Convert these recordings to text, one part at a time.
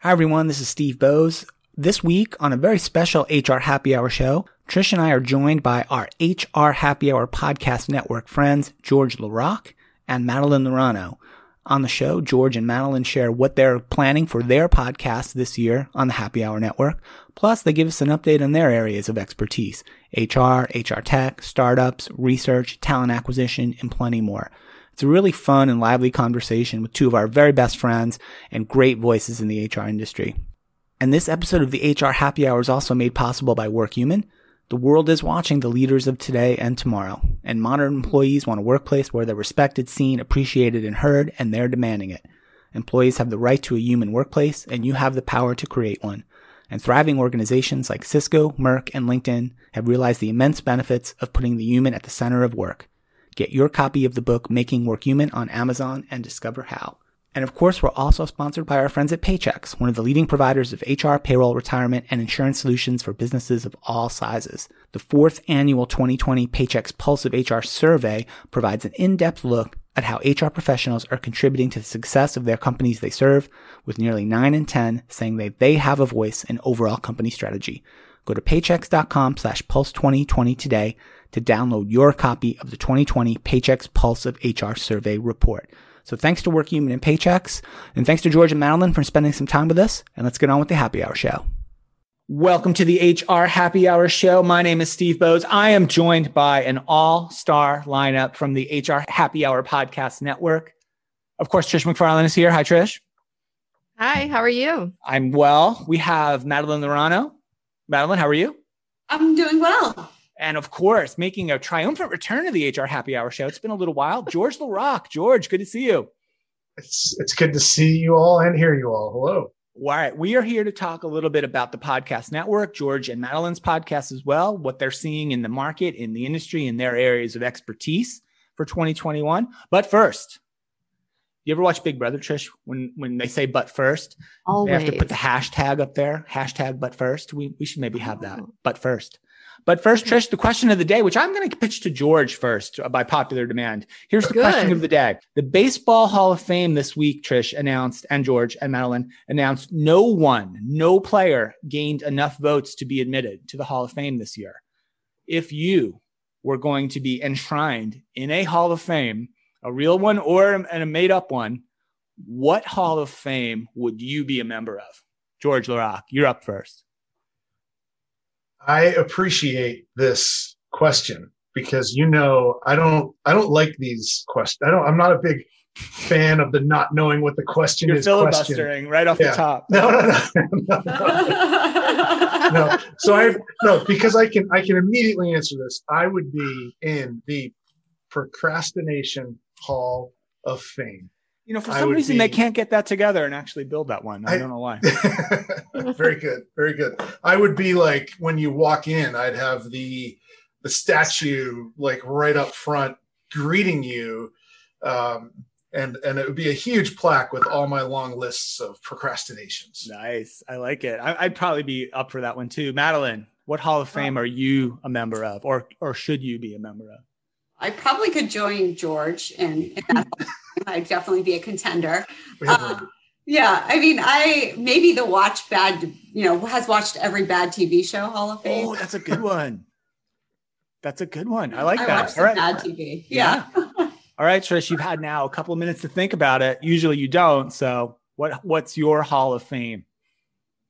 Hi, everyone. This is Steve Boese. This week on a very special HR Happy Hour show, Trish and I are joined by our HR Happy Hour podcast network friends, George LaRocque and Madeline Laurano. On the show, George and Madeline share what they're planning for their podcast this year on the Happy Hour network. Plus, they give us an update on their areas of expertise HR, HR tech, startups, research, talent acquisition, and plenty more. It's a really fun and lively conversation with two of our very best friends and great voices in the HR industry. And this episode of the HR Happy Hour is also made possible by WorkHuman. The world is watching the leaders of today and tomorrow, and modern employees want a workplace where they're respected, seen, appreciated, and heard, and they're demanding it. Employees have the right to a human workplace, and you have the power to create one. And thriving organizations like Cisco, Merck, and LinkedIn have realized the immense benefits of putting the human at the center of work. Get your copy of the book Making Work Human on Amazon and discover how. And of course, we're also sponsored by our friends at Paychex, one of the leading providers of HR, payroll, retirement, and insurance solutions for businesses of all sizes. The fourth annual 2020 Paychex Pulse of HR survey provides an in-depth look at how HR professionals are contributing to the success of their companies they serve, with nearly 9 in 10 saying that they have a voice in overall company strategy. Go to paychex.com slash pulse 2020 today to download your copy of the 2020 Paychex Pulse of HR survey report. So thanks to WorkHuman and Paychex, and thanks to George and Madeline for spending some time with us. And let's get on with the happy hour show. Welcome to the HR Happy Hour show. My name is Steve Boese. I am joined by an all-star lineup from the HR Happy Hour podcast network. Of course, Trish McFarlane is here. Hi, Trish. Hi, how are you? I'm well. We have Madeline Laurano. Madeline, how are you? I'm doing well. And of course, making a triumphant return to the HR Happy Hour show. It's been a little while. George LaRocque. George, good to see you. It's it's good to see you all and hear you all. Hello. All right. We are here to talk a little bit about the podcast network, George and Madeline's podcast as well, what they're seeing in the market, in the industry, in their areas of expertise for 2021. But first, you ever watch Big Brother, Trish? When when they say "but first, Always. they have to put the hashtag up there. Hashtag "but first. We we should maybe have that. Oh. But first. But first, Trish, the question of the day, which I'm going to pitch to George first uh, by popular demand. Here's the Good. question of the day. The Baseball Hall of Fame this week, Trish announced, and George and Madeline announced no one, no player gained enough votes to be admitted to the Hall of Fame this year. If you were going to be enshrined in a Hall of Fame, a real one or a a made up one, what Hall of Fame would you be a member of? George LaRocque, you're up first. I appreciate this question because you know I don't I don't like these questions. I don't I'm not a big fan of the not knowing what the question You're is. Question. filibustering right off Yeah. the top. No, no, no, no, no. no. So I no because I can I can immediately answer this. I would be in the procrastination hall of fame. You know, for some would reason they can't get that together and actually build that one. I, I- don't know why. very good, very good. I would be like when you walk in, I'd have the the statue like right up front greeting you, um, and and it would be a huge plaque with all my long lists of procrastinations. Nice. I like it. I, I'd probably be up for that one too. Madeline, what Hall of Fame are you a member of, or or should you be a member of? I probably could join George and, and I'd definitely be a contender. We have Uh, yeah, I mean, I maybe the watch bad, you know, has watched every bad TV show Hall of Fame. Oh, that's a good one. That's a good one. I like I that. All right. bad TV. Yeah. All right, Trish, you've had now a couple of minutes to think about it. Usually you don't. So what what's your Hall of Fame?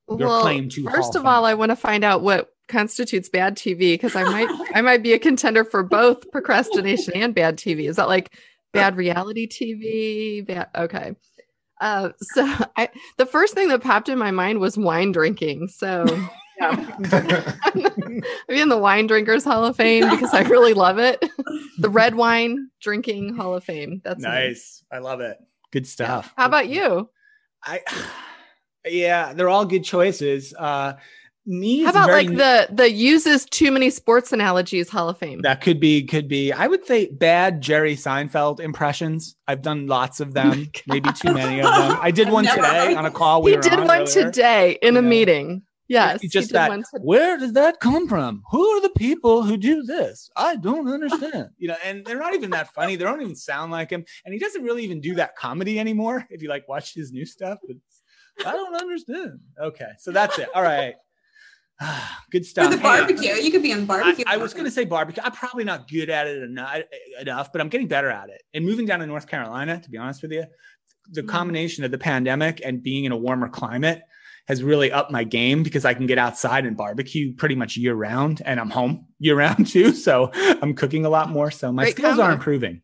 Your well, claim to Hall first of of all, I want to find out what constitutes bad TV because I might I might be a contender for both procrastination and bad TV. Is that like bad reality TV? Bad okay. Uh, so I the first thing that popped in my mind was wine drinking. So yeah. I'm in the wine drinkers hall of fame because I really love it. the red wine drinking hall of fame. That's me. nice. I love it. Good stuff. How about you? I yeah, they're all good choices. Uh me How about like the the uses too many sports analogies hall of fame? that could be could be i would say bad jerry seinfeld impressions i've done lots of them maybe too many of them i did one today on a call we he did on one earlier. today in a meeting. Yes, just did that where does that come from who are the people who do this i don't understand you know and they're not even that funny they don't even sound like him and he doesn't really even do that comedy anymore if you like watch his new stuff I don't understand. Okay, so that's it. All right. good stuff. For the Hey, barbecue, you could be on the I, barbecue. I was going to say barbecue. I'm probably not good at it enough, enough, but I'm getting better at it. And moving down to North Carolina, to be honest with you, the Mhm. combination of the pandemic and being in a warmer climate has really upped my game because I can get outside and barbecue pretty much year round, and I'm home year round too. So I'm cooking a lot more. So my Great skills are improving.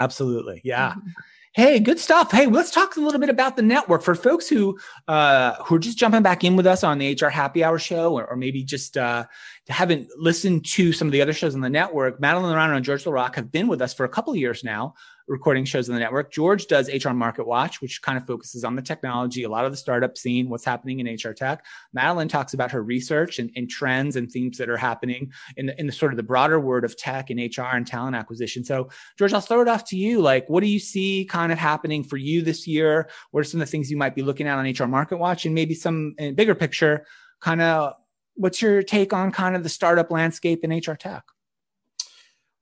Absolutely, yeah. Mhm. Hey, good stuff. Hey, let's talk a little bit about the network for folks who uh, who are just jumping back in with us on the HR Happy Hour show, or, or maybe just uh, haven't listened to some of the other shows on the network. Madeline Laurano and George LaRocque have been with us for a couple of years now, recording shows on the network. George does HR Market Watch, which kind of focuses on the technology, a lot of the startup scene, what's happening in HR tech. Madeline talks about her research and, and trends and themes that are happening in the, in the sort of the broader world of tech and HR and talent acquisition. So George, I'll throw it off to you. Like, what do you see kind of happening for you this year? What are some of the things you might be looking at on HR Market Watch, and maybe some bigger picture, kind of what's your take on kind of the startup landscape in HR tech?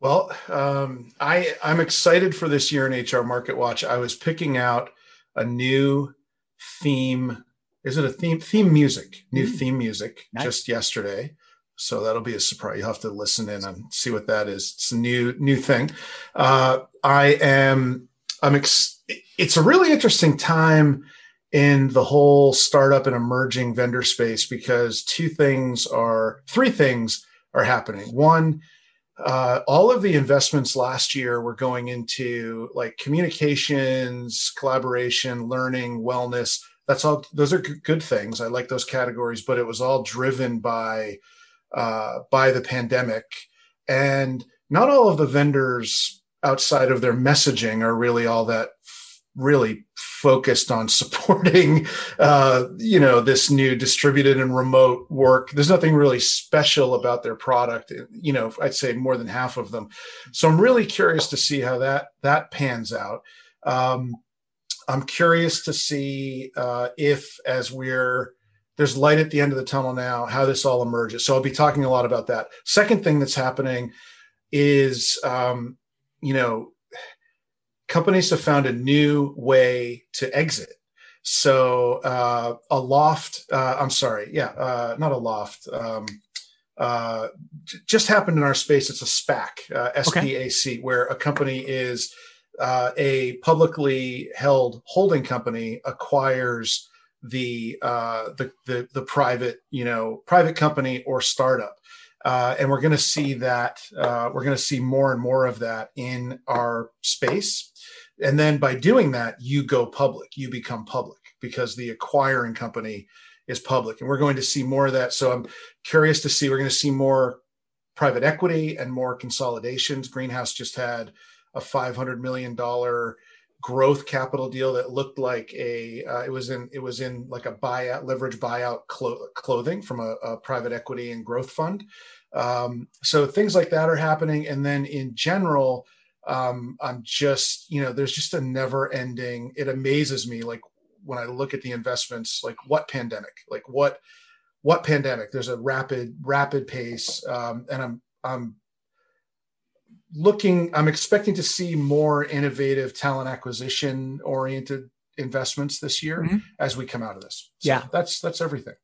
Well, um, I I'm excited for this year in HR Market Watch. I was picking out a new theme. Is it a theme? Theme music, new Mm. theme music, Nice. just yesterday. So that'll be a surprise. You'll have to listen in and see what that is. It's a new new thing. Uh, I am. I'm. Ex- it's a really interesting time in the whole startup and emerging vendor space because two things are three things are happening. One uh, all of the investments last year were going into like communications, collaboration, learning, wellness. That's all. Those are good things. I like those categories, but it was all driven by uh, by the pandemic, and not all of the vendors outside of their messaging are really all that really focused on supporting uh, you know this new distributed and remote work. There's nothing really special about their product you know i'd say more than half of them. So i'm really curious to see how that that pans out. Um, i'm curious to see uh, if as we're there's light at the end of the tunnel now how this all emerges. So i'll be talking a lot about that. Second thing that's happening is um, you know companies have found a new way to exit so uh, a loft, uh, I'm sorry, yeah, uh, not a loft. Um, uh, j- just happened in our space. It's a SPAC, uh, SPAC, where a company is uh, a publicly held holding company acquires the, uh, the the the private, you know, private company or startup. Uh, and we're going to see that uh, we're going to see more and more of that in our space. And then by doing that you go public. You become public because the acquiring company is public. And we're going to see more of that. So i'm curious to see we're going to see more private equity and more consolidations. Greenhouse just had a 500 million dollar growth capital deal that looked like a uh, it was in it was in like a buyout leverage buyout clo- clothing from a, a private equity and growth fund um, so things like that are happening and then in general um, I'm just, you know, there's just a never ending, it amazes me. Like when I look at the investments, like what pandemic, like what, what pandemic, there's a rapid, rapid pace. Um, and I'm, I'm looking, I'm expecting to see more innovative talent acquisition oriented investments this year Mhm. as we come out of this. So Yeah. That's, that's everything.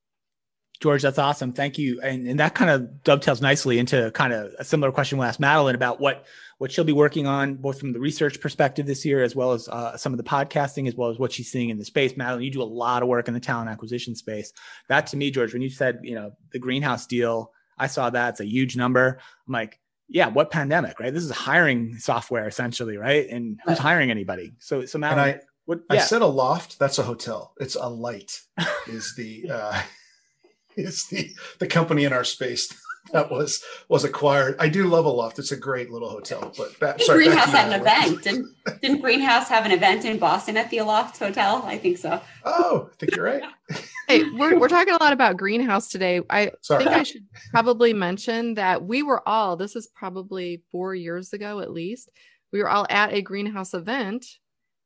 George, that's awesome. Thank you. And, and that kind of dovetails nicely into kind of a similar question we'll ask Madeline about what what she'll be working on, both from the research perspective this year, as well as uh, some of the podcasting, as well as what she's seeing in the space. Madeline, you do a lot of work in the talent acquisition space. That to me, George, when you said, you know, the greenhouse deal, I saw that. It's a huge number. I'm like, yeah, what pandemic, right? This is hiring software essentially, right? And who's hiring anybody? So, so Madeline, I, what, I said a loft. That's a hotel. It's Alight. is the uh, is the the company in our space that was was acquired. I do love Aloft. It's a great little hotel. But back, sorry, Greenhouse to had an Madeline. event. Didn't, didn't Greenhouse have an event in Boston at the Aloft Hotel? I think so. Oh, I think you're right. Hey, we're, we're talking a lot about greenhouse today. I Sorry. think I should probably mention that we were all, this is probably four years ago at least, we were all at a greenhouse event,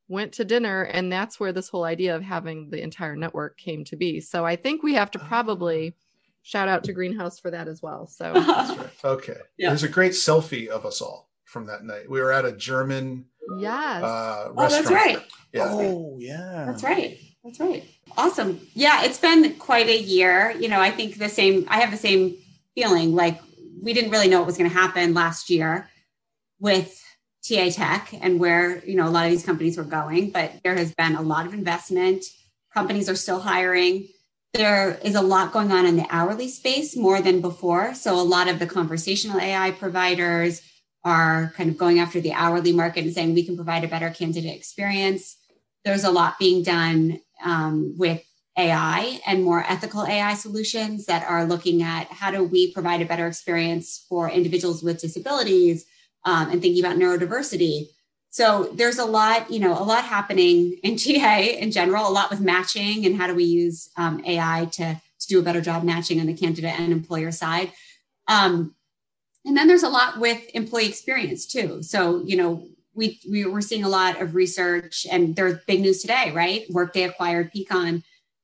went to dinner, and that's where this whole idea of having the entire network came to be. So I think we have to probably shout out to Greenhouse for that as well. So That's right. Okay. Yeah. There's a great selfie of us all from that night. We were at a German yes. uh, Oh, that's restaurant. right. Yeah. Oh, yeah. That's right. That's right. Awesome. Yeah, it's been quite a year. You know, I think the same, I have the same feeling like we didn't really know what was going to happen last year with TA Tech and where, you know, a lot of these companies were going, but there has been a lot of investment. Companies are still hiring. There is a lot going on in the hourly space more than before. So a lot of the conversational AI providers are kind of going after the hourly market and saying we can provide a better candidate experience. There's a lot being done um, with AI and more ethical AI solutions that are looking at how do we provide a better experience for individuals with disabilities um, and thinking about neurodiversity. So there's a lot, you know, a lot happening in TA in general, a lot with matching and how do we use um, AI to, to do a better job matching on the candidate and employer side. Um, and then there's a lot with employee experience too. So, you know, we, we we're seeing a lot of research and there's big news today, right? Workday acquired Peakon,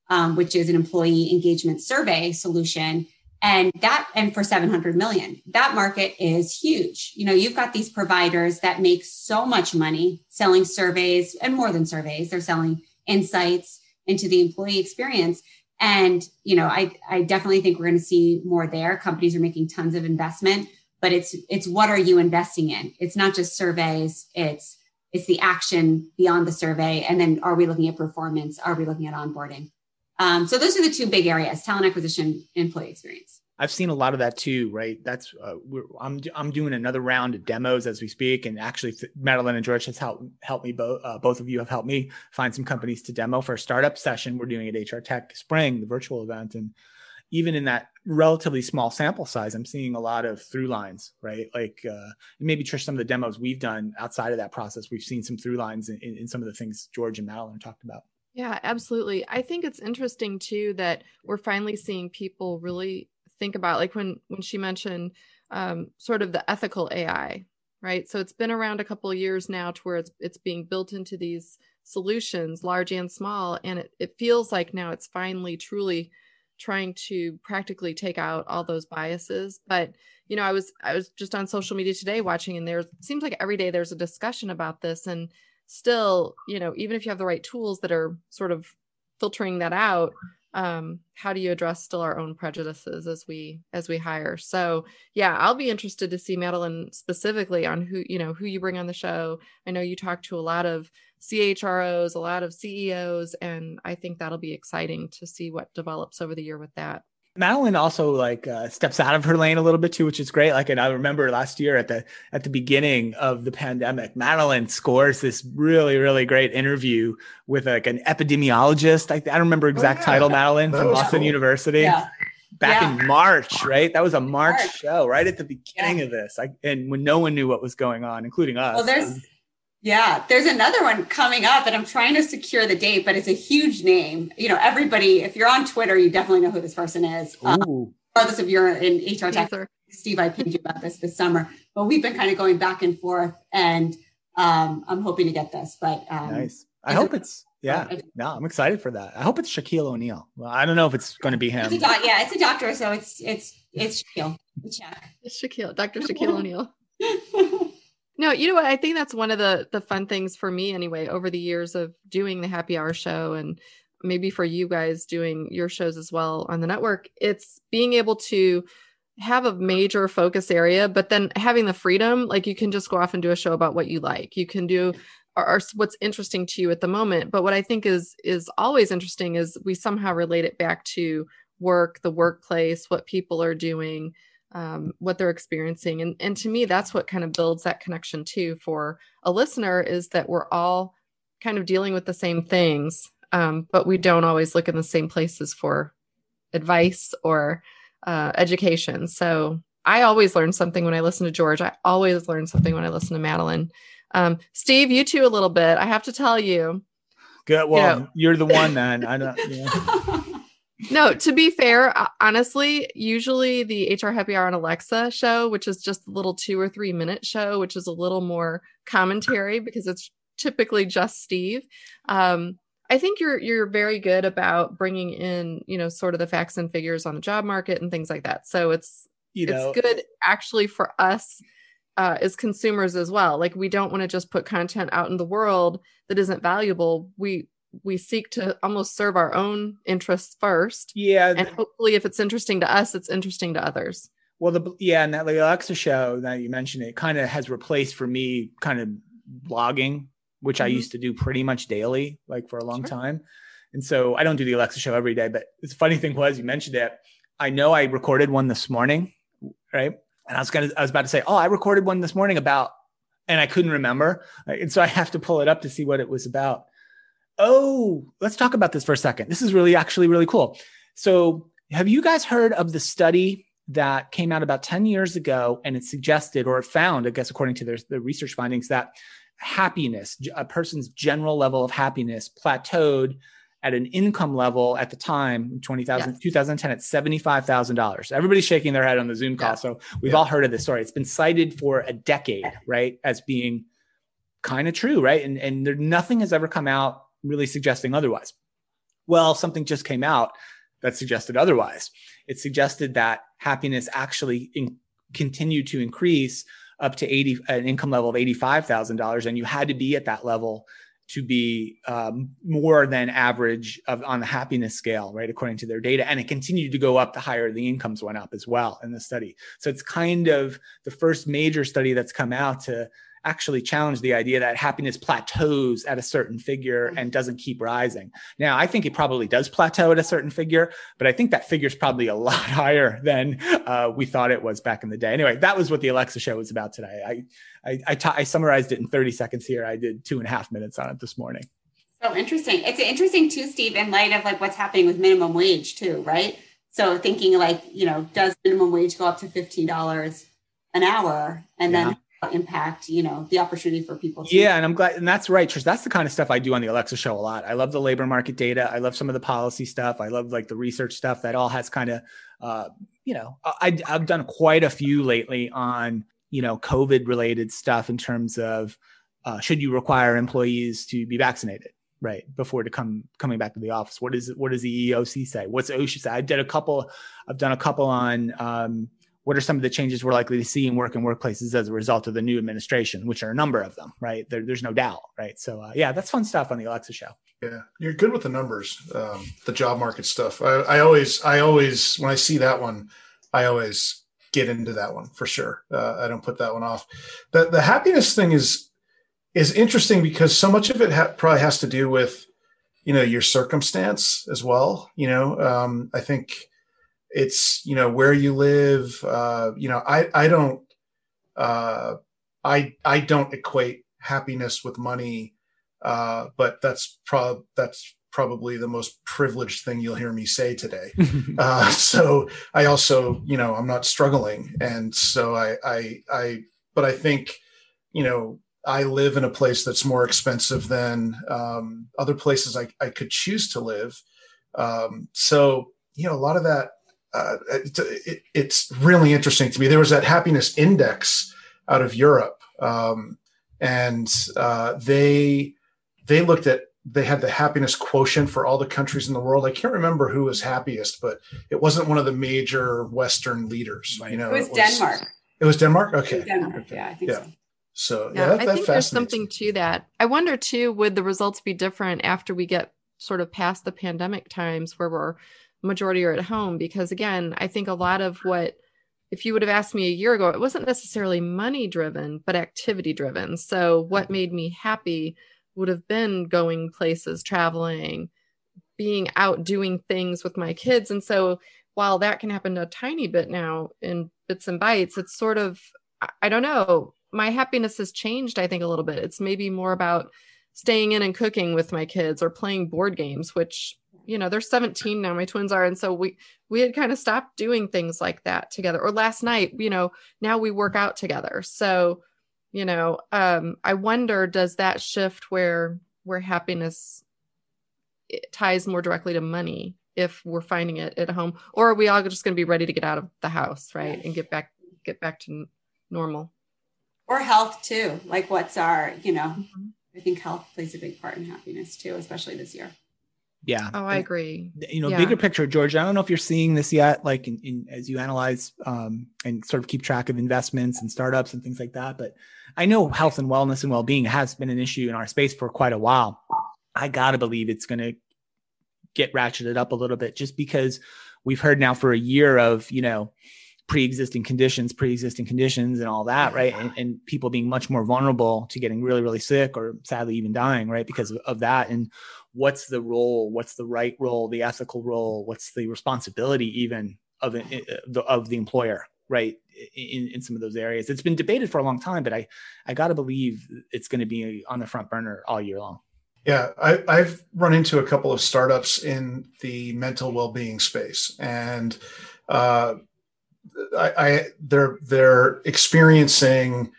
um, which is an employee engagement survey solution. And that, and for 700 million, that market is huge. You know, you've got these providers that make so much money selling surveys and more than surveys, they're selling insights into the employee experience. And, you know, I, I definitely think we're going to see more there. Companies are making tons of investment but it's it's what are you investing in it's not just surveys it's it's the action beyond the survey and then are we looking at performance are we looking at onboarding um, so those are the two big areas talent acquisition employee experience I've seen a lot of that too, right? That's uh, I'm I'm doing another round of demos as we speak, and actually, Madeline and George has helped helped me both. Uh, both of you have helped me find some companies to demo for a startup session we're doing at HR Tech Spring, the virtual event, and even in that relatively small sample size, I'm seeing a lot of through lines, right? Like uh, maybe Trish, some of the demos we've done outside of that process, we've seen some through lines in, in some of the things George and Madeline talked about. Yeah, absolutely. I think it's interesting too that we're finally seeing people really think about, like when when she mentioned um, sort of the ethical AI, right? So it's been around a couple of years now to where it's it's being built into these solutions, large and small, and it, it feels like now it's finally truly trying to practically take out all those biases but you know i was i was just on social media today watching and there seems like every day there's a discussion about this and still you know even if you have the right tools that are sort of filtering that out um, how do you address still our own prejudices as we as we hire? So yeah i'll be interested to see madeline specifically on who you know who you bring on the show. I know you talk to a lot of chros a lot of ceos and i think that'll be exciting to see what develops over the year with that Madeline also like uh, steps out of her lane a little bit too, which is great. Like, and I remember last year at the at the beginning of the pandemic, Madeline scores this really really great interview with like an epidemiologist. I, I don't remember exact oh, yeah. title, Madeline from Boston cool. University. Yeah. Back yeah. in March, right? That was a March, March. show, right at the beginning of this, I, and when no one knew what was going on, including us. Well, there's yeah, there's another one coming up, and I'm trying to secure the date, but it's a huge name. You know, everybody, if you're on Twitter, you definitely know who this person is. Um, regardless if you're in HR tech, Steve, I pinged you about this this summer, but we've been kind of going back and forth, and um, I'm hoping to get this. But um, nice. I hope it's yeah. No, I'm excited for that. I hope it's Shaquille O'Neal. Well, I don't know if it's going to be him. It's doc- yeah, it's a doctor, so it's it's it's Shaquille. Check. It's Shaquille, Dr. Shaquille O'Neal. No, you know what? I think that's one of the the fun things for me anyway over the years of doing the happy hour show and maybe for you guys doing your shows as well on the network. It's being able to have a major focus area, but then having the freedom, like you can just go off and do a show about what you like. You can do or, or what's interesting to you at the moment. But what I think is is always interesting is we somehow relate it back to work, the workplace, what people are doing um, what they're experiencing. And and to me that's what kind of builds that connection too for a listener is that we're all kind of dealing with the same things um, but we don't always look in the same places for advice or uh, education. So i always learn something when i listen to george. I always learn something when i listen to madeline. Um, steve you too a little bit. I have to tell you. Good. Well you know, you're the one then. I don't yeah. no, to be fair, honestly, usually the HR Happy Hour on Alexa show, which is just a little two or three minute show, which is a little more commentary because it's typically just Steve. Um, I think you're you're very good about bringing in, you know, sort of the facts and figures on the job market and things like that. So it's you know, it's good actually for us uh, as consumers as well. Like we don't want to just put content out in the world that isn't valuable. We we seek to almost serve our own interests first. Yeah. And hopefully if it's interesting to us, it's interesting to others. Well, the yeah, and that Alexa show that you mentioned, it kind of has replaced for me kind of blogging, which mm-hmm. I used to do pretty much daily, like for a long sure. time. And so I don't do the Alexa show every day, but the funny thing was you mentioned it. I know I recorded one this morning, right? And I was gonna, I was about to say, oh, I recorded one this morning about, and I couldn't remember, and so I have to pull it up to see what it was about. Oh, let's talk about this for a second. This is really actually really cool. So, have you guys heard of the study that came out about 10 years ago and it suggested or it found, I guess, according to their, the research findings, that happiness, a person's general level of happiness plateaued at an income level at the time, 20,000, yes. 2010 at $75,000. Everybody's shaking their head on the Zoom call. Yeah. So we've yeah. all heard of this story. It's been cited for a decade, right? As being kind of true, right? And, and there, nothing has ever come out really suggesting otherwise. Well, something just came out that suggested otherwise. It suggested that happiness actually in, continued to increase up to 80 an income level of $85,000 and you had to be at that level to be um, more than average of on the happiness scale, right? According to their data. And it continued to go up the higher the incomes went up as well in the study. So it's kind of the first major study that's come out to actually challenge the idea that happiness plateaus at a certain figure and doesn't keep rising. Now, I think it probably does plateau at a certain figure, but I think that figure is probably a lot higher than uh, we thought it was back in the day. Anyway, that was what the Alexa show was about today. I I, I, t- I summarized it in 30 seconds here. I did two and a half minutes on it this morning. So interesting. It's interesting too, Steve, in light of like what's happening with minimum wage too, right? So thinking like, you know, does minimum wage go up to $15 an hour? And yeah. then impact you know the opportunity for people to- yeah and i'm glad and that's right Trish. that's the kind of stuff i do on the alexa show a lot. I love the labor market data i love some of the policy stuff i love like the research stuff that all has kind of uh, you know I, i've done quite a few lately on you know covid related stuff in terms of uh, should you require employees to be vaccinated right before to come coming back to the office? What is what does the eoc say? What's osha say? I did a couple i've done a couple on um, what are some of the changes we're likely to see in work and workplaces as a result of the new administration, which are a number of them, right? There, there's no doubt, right? So, uh, yeah, that's fun stuff on the Alexa show. Yeah, you're good with the numbers, um, the job market stuff. I, I, always, I always, when I see that one, I always get into that one for sure. Uh, I don't put that one off. The the happiness thing is is interesting because so much of it ha- probably has to do with you know your circumstance as well. You know, um, I think it's you know where you live uh, you know i i don't uh, i i don't equate happiness with money uh, but that's prob that's probably the most privileged thing you'll hear me say today. Uh, so i also you know i'm not struggling. And so i i i but i think you know i live in a place that's more expensive than um, other places I, I could choose to live. Um, so you know a lot of that uh, it, it, it's really interesting to me. There was that happiness index out of Europe, um, and uh, they they looked at they had the happiness quotient for all the countries in the world. I can't remember who was happiest, but it wasn't one of the major Western leaders. You know, it was, it was Denmark. It was Denmark. Okay, was Denmark. Okay. Yeah, I think yeah. so. So yeah, yeah that, I think there's something to that. I wonder too, would the results be different after we get sort of past the pandemic times where we're majority are at home because again i think a lot of what if you would have asked me a year ago it wasn't necessarily money driven but activity driven. So what mm-hmm. made me happy would have been going places traveling being out doing things with my kids. And so while that can happen a tiny bit now in bits and bytes it's sort of i don't know my happiness has changed i think a little bit. It's maybe more about staying in and cooking with my kids or playing board games which you know they're 17 now my twins are and so we we had kind of stopped doing things like that together. Or last night you know now we work out together. So you know um i wonder does that shift where where happiness ties more directly to money if we're finding it at home? Or are we all just going to be ready to get out of the house right and get back get back to normal? Or health too like what's our you know mm-hmm. i think health plays a big part in happiness too especially this year yeah. Oh, I agree. You know, yeah. bigger picture, George. I don't know if you're seeing this yet, like in, in as you analyze um, and sort of keep track of investments and startups and things like that. But I know health and wellness and well-being has been an issue in our space for quite a while. I gotta believe it's going to get ratcheted up a little bit just because we've heard now for a year of, you know, pre-existing conditions, pre-existing conditions and all that, right? And, and, people being much more vulnerable to getting really, really sick or sadly even dying, right? Because of, of, that. And what's the role? What's the right role? The ethical role? What's the responsibility even of, of the employer, right? In, in some of those areas, it's been debated for a long time, but I, I got to believe it's going to be on the front burner all year long. Yeah, I, have run into a couple of startups in the mental well-being space, and uh, I, I, they're they're experiencing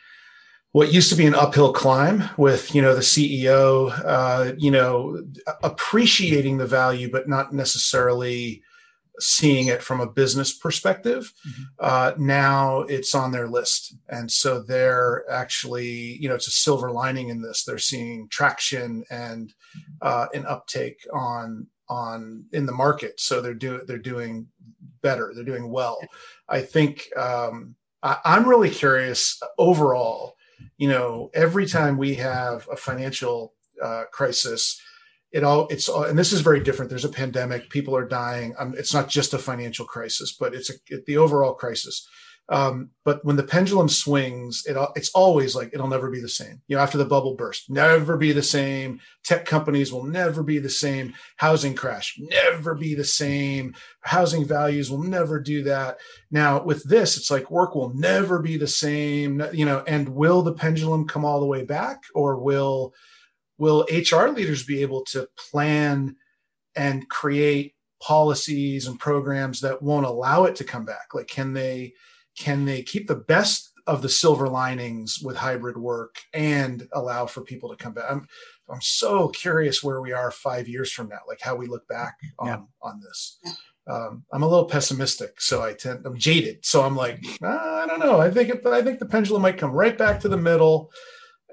what used to be an uphill climb with you know the CEO, uh, you know, appreciating the value, but not necessarily seeing it from a business perspective. Mm-hmm. Uh, now it's on their list. And so they're actually, you know, it's a silver lining in this. They're seeing traction and uh, an uptake on on in the market. So they're doing they're doing better. They're doing well. I think um, I, I'm really curious overall. You know, every time we have a financial uh, crisis, it all it's all, and this is very different. There's a pandemic. People are dying. Um, it's not just a financial crisis but it's a, it, the overall crisis um, but when the pendulum swings it it's always like it'll never be the same. You know after the bubble burst never be the same. Tech companies will never be the same. Housing crash never be the same. Housing values will never do that. Now with this it's like work will never be the same. You know and will the pendulum come all the way back or will will HR leaders be able to plan and create policies and programs that won't allow it to come back? Like, can they can they keep the best of the silver linings with hybrid work and allow for people to come back? I'm I'm so curious where we are five years from now, like how we look back on yeah. on this. Um, I'm a little pessimistic, so I tend I'm jaded. So I'm like, ah, I don't know. I think it, I think the pendulum might come right back to the middle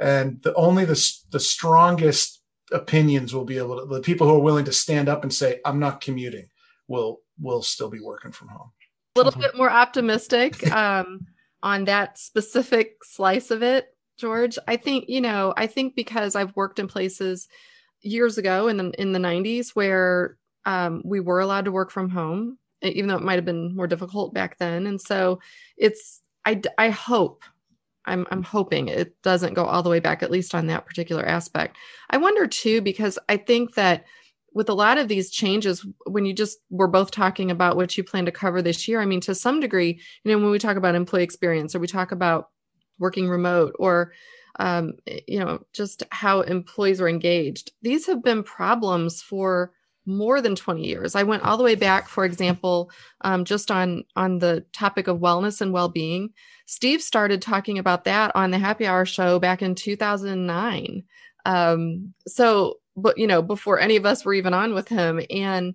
and the, only the, the strongest opinions will be able to the people who are willing to stand up and say i'm not commuting will will still be working from home a little bit more optimistic um, on that specific slice of it george. I think you know i think because i've worked in places years ago in the in the 90s where um, we were allowed to work from home even though it might have been more difficult back then. And so it's i i hope I'm I'm hoping it doesn't go all the way back, at least on that particular aspect. I wonder too, because I think that with a lot of these changes, when you just were both talking about what you plan to cover this year, I mean, to some degree, you know, when we talk about employee experience or we talk about working remote or um, you know, just how employees are engaged, these have been problems for more than 20 years. I went all the way back for example um, just on on the topic of wellness and well-being. Steve started talking about that on the happy hour show back in 2009 um, so but you know before any of us were even on with him and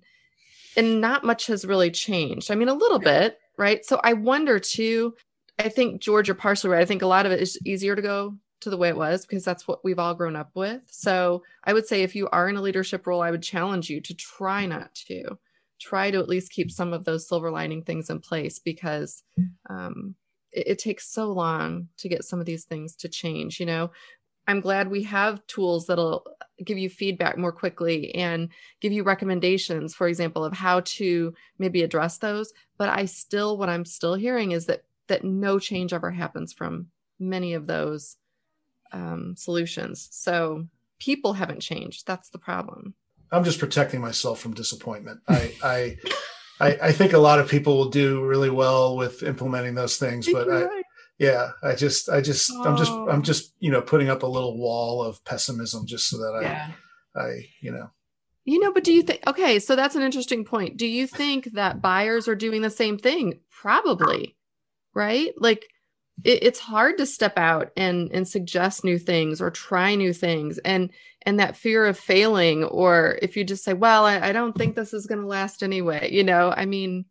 and not much has really changed. I mean a little bit right? So i wonder too i think george you're partially right. I think a lot of it is easier to go to the way it was because that's what we've all grown up with. So I would say if you are in a leadership role, I would challenge you to try not to. Try to at least keep some of those silver lining things in place because um, it, it takes so long to get some of these things to change. You know, I'm glad we have tools that'll give you feedback more quickly and give you recommendations, for example, of how to maybe address those. But I still, what I'm still hearing is that that no change ever happens from many of those um, solutions. So people haven't changed. That's the problem. I'm just protecting myself from disappointment. I, I, I, I, think a lot of people will do really well with implementing those things, but I. yeah, I just, I just, oh. I'm just, I'm oh. just, you know, putting up a little wall of pessimism just so that I, yeah. I, you know. You know, but do you think, okay, so that's an interesting point. Do you think that buyers are doing the same thing? Probably, right? Like, it, it's hard to step out and and suggest new things or try new things and and that fear of failing or if you just say well i, I don't think this is going to last anyway you know i mean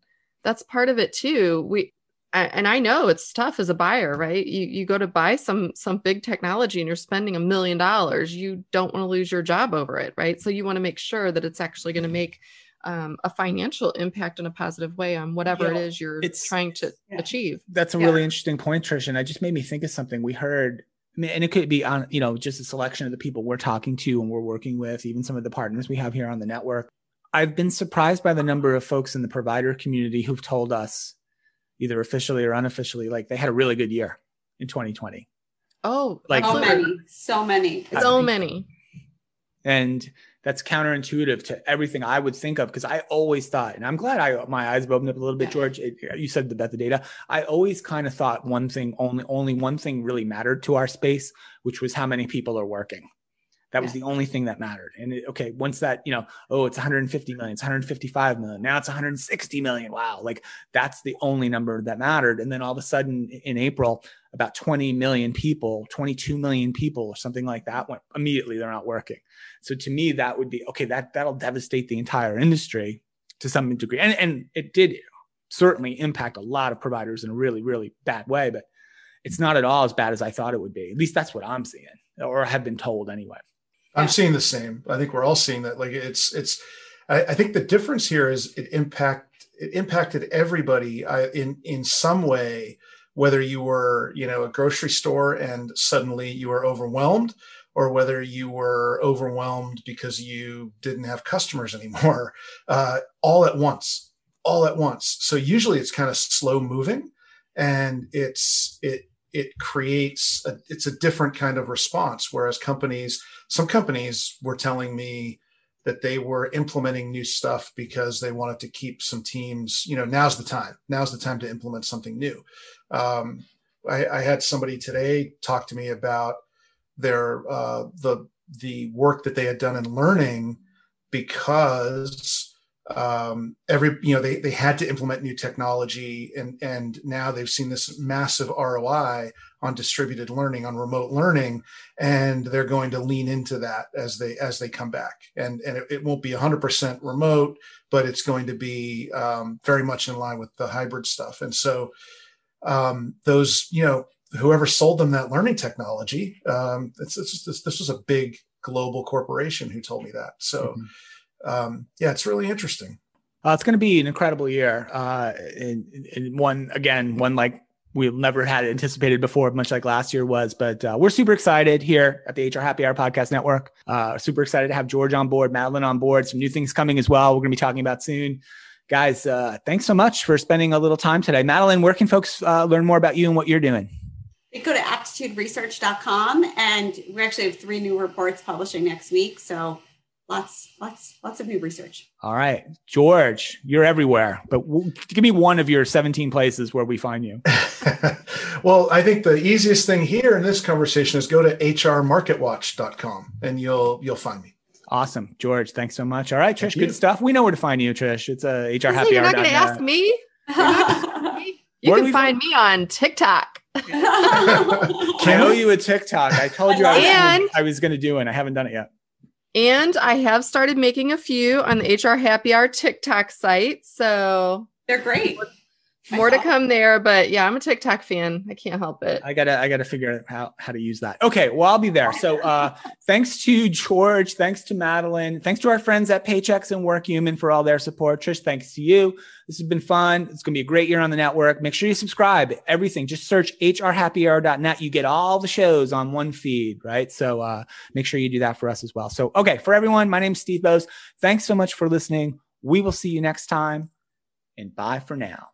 that's part of it too we I, and i know it's tough as a buyer right you you go to buy some some big technology and you're spending a million dollars you don't want to lose your job over it right so you want to make sure that it's actually going to make um, a financial impact in a positive way on whatever yeah, it is you're it's, trying to yeah. achieve. That's a yeah. really interesting point, Trish. And I just made me think of something we heard mean, and it could be on, you know, just a selection of the people we're talking to and we're working with, even some of the partners we have here on the network. I've been surprised by the number of folks in the provider community who've told us, either officially or unofficially, like they had a really good year in 2020. Oh, Like- so absolutely. many, so many. It's so many. and that's counterintuitive to everything I would think of because I always thought, and I'm glad I my eyes opened up a little bit, Yeah. George. It, you said about the data. I always kind of thought one thing only only one thing really mattered to our space, which was how many people are working. That was Yeah. the only thing that mattered. And it, okay, once that you know, oh, it's 150 million, it's 155 million, now it's 160 million. Wow, like that's the only number that mattered. And then all of a sudden in April, about 20 million people, 22 million people, or something like that went immediately. They're not working. So to me, that would be okay. That that'll devastate the entire industry to some degree, and and it did certainly impact a lot of providers in a really really bad way. But it's not at all as bad as I thought it would be. At least that's what I'm seeing, or have been told anyway. I'm seeing the same. I think we're all seeing that. Like it's it's. I, I think the difference here is it impact it impacted everybody uh, in in some way. Whether you were you know a grocery store and suddenly you were overwhelmed, or whether you were overwhelmed because you didn't have customers anymore, uh, all at once, all at once. So usually it's kind of slow moving, and it's it it creates a, it's a different kind of response. Whereas companies some companies were telling me that they were implementing new stuff because they wanted to keep some teams you know now's the time now's the time to implement something new um, I, I had somebody today talk to me about their uh, the the work that they had done in learning because um, every you know they they had to implement new technology and and now they've seen this massive ROI on distributed learning on remote learning and they're going to lean into that as they as they come back. And and it, it won't be 100% remote but it's going to be um, very much in line with the hybrid stuff. And so um, those you know whoever sold them that learning technology um, it's, it's, this, this was a big global corporation who told me that. So um, yeah it's really interesting Uh, it's going to be an incredible year. Uh, and, and one again, one like we've never had anticipated before, much like last year was. But uh, we're super excited here at the HR Happy Hour Podcast Network. Uh, super excited to have George on board, Madeline on board. Some new things coming as well. We're going to be talking about soon. Guys, uh, thanks so much for spending a little time today. Madeline, where can folks uh, learn more about you and what you're doing? You go to aptituderesearch.com and we actually have three new reports publishing next week. So lots, lots, lots of new research. All right, George, you're everywhere, but w- give me one of your 17 places where we find you. well, I think the easiest thing here in this conversation is go to hrmarketwatch.com and you'll you'll find me. Awesome, George. Thanks so much. All right, Trish, Thank good you. stuff. We know where to find you, Trish. It's uh, a HR happy You're hour. not going to ask me. You Where can we find me on TikTok. I owe you a TikTok. I told you I was, And- gonna, I was going to do it. and I haven't done it yet. And I have started making a few on the HR Happy Hour TikTok site. So They're great. more to come there. But yeah, I'm a TikTok fan. I can't help it. I gotta, I gotta figure out how, how to use that. Okay, well, I'll be there. So, uh, thanks to George, thanks to Madeline, thanks to our friends at Paychex and Work Human for all their support. Trish, thanks to you. This has been fun. It's gonna be a great year on the network. Make sure you subscribe. Everything, just search hrhappyhour.net. You get all the shows on one feed, right? So, uh, make sure you do that for us as well. So, okay, for everyone, my name's Steve Boese. Thanks so much for listening. We will see you next time, and bye for now.